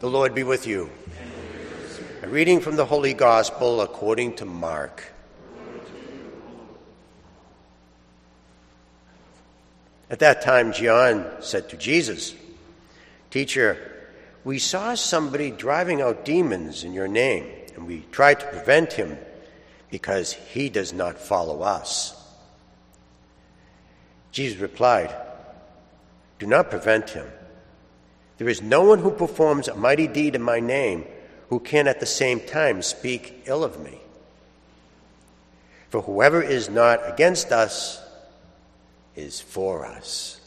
The Lord be with you. A reading from the Holy Gospel according to Mark. At that time, John said to Jesus, Teacher, we saw somebody driving out demons in your name, and we tried to prevent him because he does not follow us. Jesus replied, Do not prevent him. There is no one who performs a mighty deed in my name who can at the same time speak ill of me. For whoever is not against us is for us.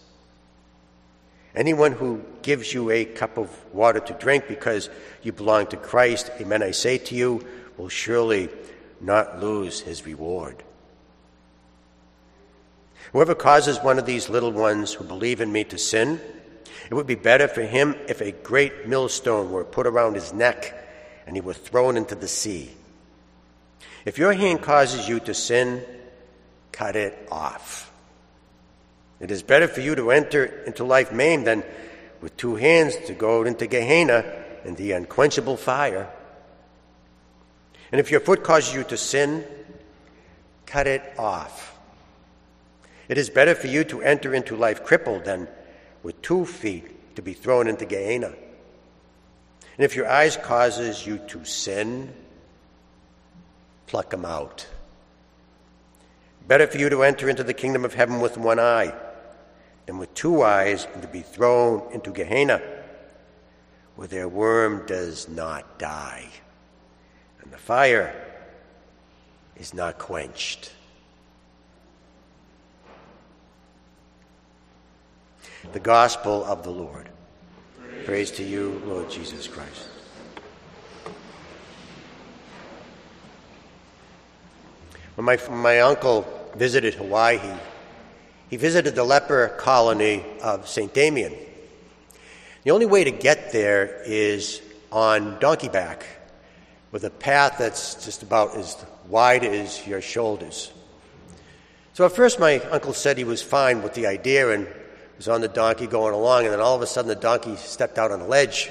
Anyone who gives you a cup of water to drink because you belong to Christ, amen, I say to you, will surely not lose his reward. Whoever causes one of these little ones who believe in me to sin, it would be better for him if a great millstone were put around his neck and he were thrown into the sea. If your hand causes you to sin, cut it off. It is better for you to enter into life maimed than with two hands to go into Gehenna and the unquenchable fire. And if your foot causes you to sin, cut it off. It is better for you to enter into life crippled than with two feet to be thrown into Gehenna. And if your eyes causes you to sin, pluck them out. Better for you to enter into the kingdom of heaven with one eye and with two eyes and to be thrown into Gehenna, where their worm does not die, and the fire is not quenched. The Gospel of the Lord. Praise, Praise to you, Lord Jesus Christ. When my, my uncle visited Hawaii, he visited the leper colony of St. Damien. The only way to get there is on donkey back, with a path that's just about as wide as your shoulders. So at first, my uncle said he was fine with the idea and was on the donkey going along, and then all of a sudden, the donkey stepped out on a ledge.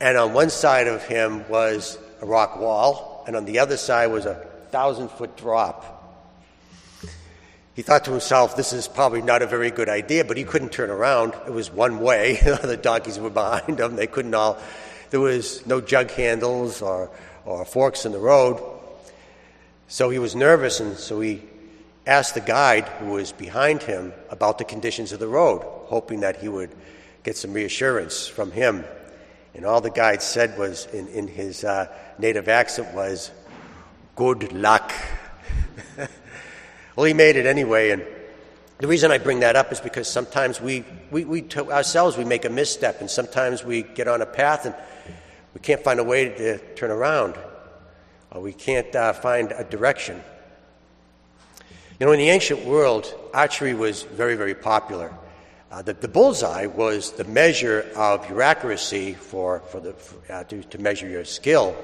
And on one side of him was a rock wall, and on the other side was a thousand foot drop. He thought to himself, this is probably not a very good idea, but he couldn't turn around. It was one way. the donkeys were behind him. They couldn't all, there was no jug handles or, or forks in the road. So he was nervous, and so he asked the guide who was behind him about the conditions of the road, hoping that he would get some reassurance from him. And all the guide said was, in, in his uh, native accent, was, Good luck. Well, he made it anyway, and the reason I bring that up is because sometimes we, we, we to ourselves, we make a misstep, and sometimes we get on a path and we can't find a way to turn around, or we can't uh, find a direction. You know, in the ancient world, archery was very, very popular. Uh, the, the, bullseye was the measure of your accuracy for, for the, for, uh, to, to measure your skill.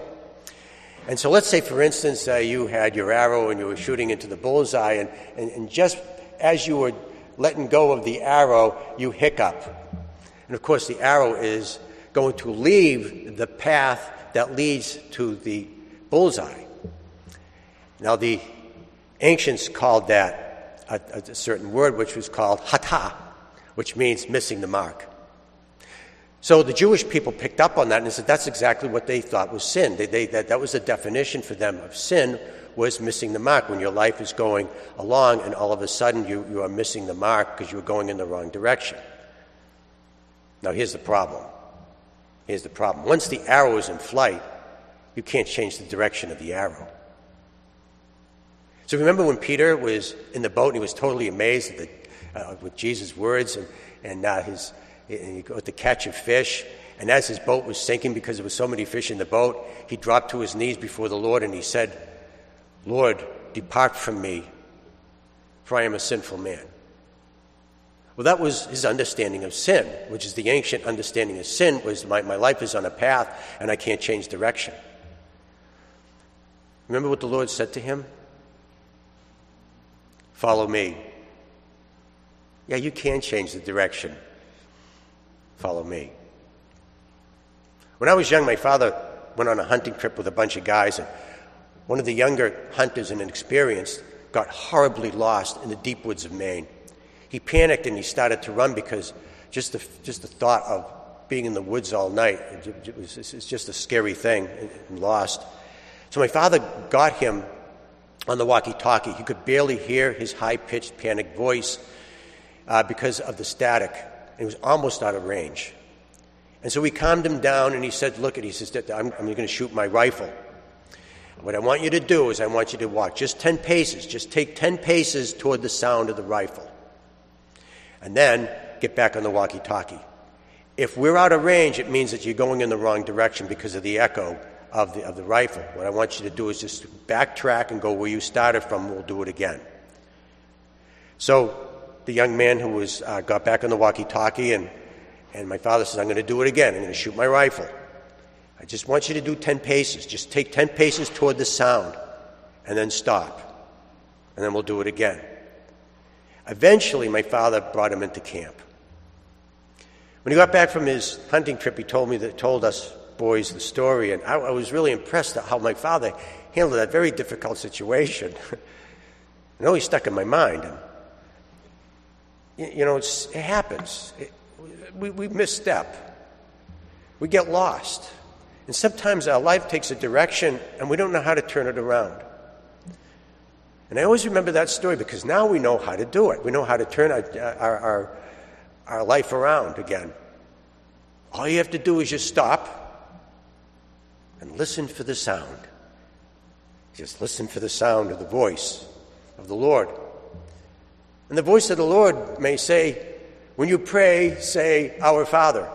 And so let's say, for instance, uh, you had your arrow and you were shooting into the bullseye, and, and, and just as you were letting go of the arrow, you hiccup. And of course, the arrow is going to leave the path that leads to the bullseye. Now, the ancients called that a, a certain word, which was called hata, which means missing the mark. So the Jewish people picked up on that and said that's exactly what they thought was sin. They, they, that, that was the definition for them of sin was missing the mark. When your life is going along and all of a sudden you, you are missing the mark because you are going in the wrong direction. Now here's the problem. Here's the problem. Once the arrow is in flight, you can't change the direction of the arrow. So remember when Peter was in the boat and he was totally amazed the, uh, with Jesus' words and, and uh, his and he got to catch a fish. And as his boat was sinking because there was so many fish in the boat, he dropped to his knees before the Lord and he said, Lord, depart from me, for I am a sinful man. Well, that was his understanding of sin, which is the ancient understanding of sin was my, my life is on a path and I can't change direction. Remember what the Lord said to him? Follow me. Yeah, you can change the direction follow me. When I was young, my father went on a hunting trip with a bunch of guys, and one of the younger hunters and inexperienced got horribly lost in the deep woods of Maine. He panicked and he started to run because just the, just the thought of being in the woods all night, it was, it's just a scary thing, and lost. So my father got him on the walkie talkie. He could barely hear his high pitched, panicked voice uh, because of the static. He was almost out of range. And so we calmed him down and he said, Look, he says, I'm, I'm going to shoot my rifle. What I want you to do is I want you to walk just 10 paces. Just take 10 paces toward the sound of the rifle. And then get back on the walkie talkie. If we're out of range, it means that you're going in the wrong direction because of the echo of the, of the rifle. What I want you to do is just backtrack and go where you started from. We'll do it again. So the young man who was, uh, got back on the walkie talkie, and, and my father says, I'm going to do it again. I'm going to shoot my rifle. I just want you to do 10 paces. Just take 10 paces toward the sound and then stop. And then we'll do it again. Eventually, my father brought him into camp. When he got back from his hunting trip, he told me that told us boys the story, and I, I was really impressed at how my father handled that very difficult situation. it always stuck in my mind. And, you know, it happens. It, we, we misstep. We get lost. And sometimes our life takes a direction and we don't know how to turn it around. And I always remember that story because now we know how to do it. We know how to turn our, our, our, our life around again. All you have to do is just stop and listen for the sound. Just listen for the sound of the voice of the Lord. And the voice of the Lord may say, when you pray, say, Our Father.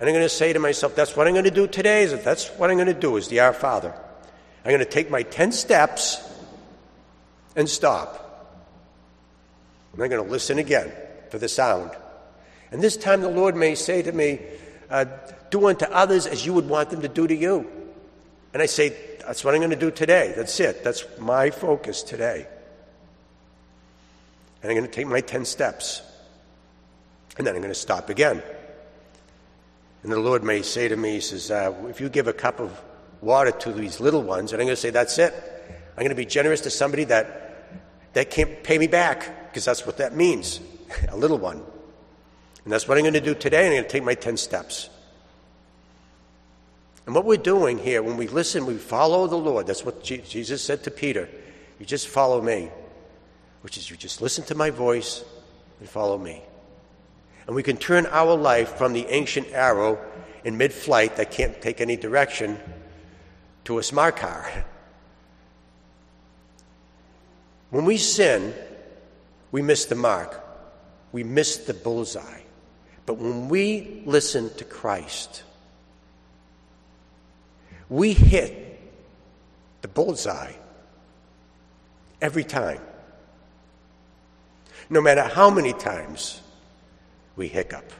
And I'm going to say to myself, that's what I'm going to do today. Is that's what I'm going to do is the Our Father. I'm going to take my 10 steps and stop. And I'm going to listen again for the sound. And this time the Lord may say to me, uh, do unto others as you would want them to do to you. And I say, that's what I'm going to do today. That's it. That's my focus today. And I'm going to take my 10 steps. And then I'm going to stop again. And the Lord may say to me, He says, uh, if you give a cup of water to these little ones, and I'm going to say, that's it. I'm going to be generous to somebody that, that can't pay me back, because that's what that means a little one. And that's what I'm going to do today. I'm going to take my 10 steps. And what we're doing here, when we listen, we follow the Lord. That's what Jesus said to Peter. You just follow me, which is you just listen to my voice and follow me. And we can turn our life from the ancient arrow in mid flight that can't take any direction to a smart car. When we sin, we miss the mark, we miss the bullseye. But when we listen to Christ, we hit the bullseye every time. No matter how many times we hiccup.